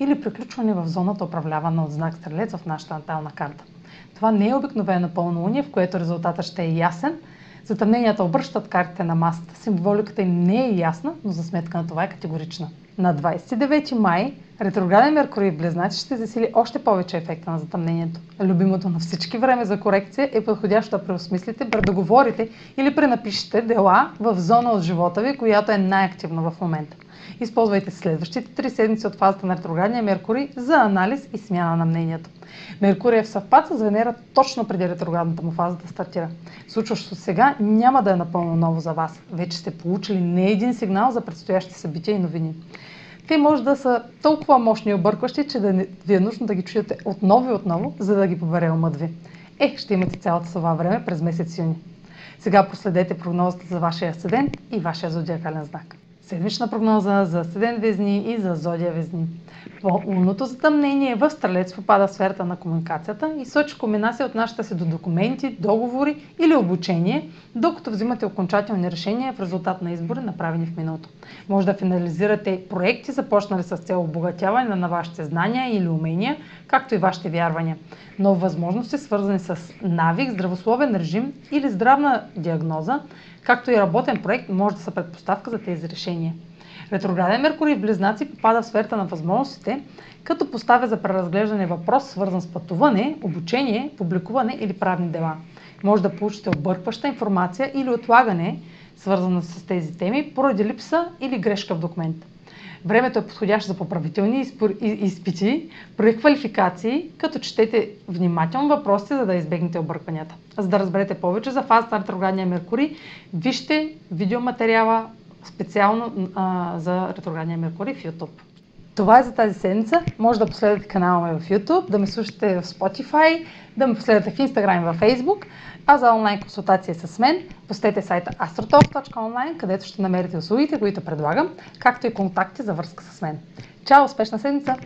или приключване в зоната управлявана от знак Стрелец в нашата натална карта. Това не е обикновено пълнолуние, в което резултатът ще е ясен. Затъмненията обръщат картите на масата. Символиката им не е ясна, но за сметка на това е категорична. На 29 май ретрограден Меркурий в Близнаци ще засили още повече ефекта на затъмнението. Любимото на всички време за корекция е подходящо да преосмислите, предоговорите или пренапишете дела в зона от живота ви, която е най-активна в момента. Използвайте следващите три седмици от фазата на ретроградния Меркурий за анализ и смяна на мнението. Меркурий е в съвпад с Венера точно преди ретроградната му фаза да стартира. Случващото сега няма да е напълно ново за вас. Вече сте получили не един сигнал за предстоящи събития и новини. Те може да са толкова мощни и объркващи, че да ви е нужно да ги чуете отново и отново, за да ги побере умът ви. Е, ще имате цялото това време през месец юни. Сега последете прогнозата за вашия асцендент и вашия зодиакален знак. Седмична прогноза за Седен Везни и за Зодия Везни. По лунното затъмнение в Стрелец попада сферата на комуникацията и сочи комбинация отнаща се до документи, договори или обучение, докато взимате окончателни решения в резултат на избори, направени в миналото. Може да финализирате проекти, започнали с цел обогатяване на вашите знания или умения, както и вашите вярвания. Но възможности, свързани с навик, здравословен режим или здравна диагноза, както и работен проект, може да са предпоставка за тези решения. Ретрограден Меркурий в Близнаци попада в сферата на възможностите, като поставя за преразглеждане въпрос, свързан с пътуване, обучение, публикуване или правни дела. Може да получите объркваща информация или отлагане, свързано с тези теми, поради липса или грешка в документ. Времето е подходящо за поправителни изпити, преквалификации, като четете внимателно въпросите, за да избегнете объркванията. За да разберете повече за фазата на ретроградния Меркурий, вижте видеоматериала специално а, за ретроградния Меркурий в YouTube. Това е за тази седмица. Може да последвате канала ми в YouTube, да ме слушате в Spotify, да ме последвате в Instagram и в Facebook. А за онлайн консултация с мен, посетете сайта astrotalk.online, където ще намерите услугите, които предлагам, както и контакти за връзка с мен. Чао! Успешна седмица!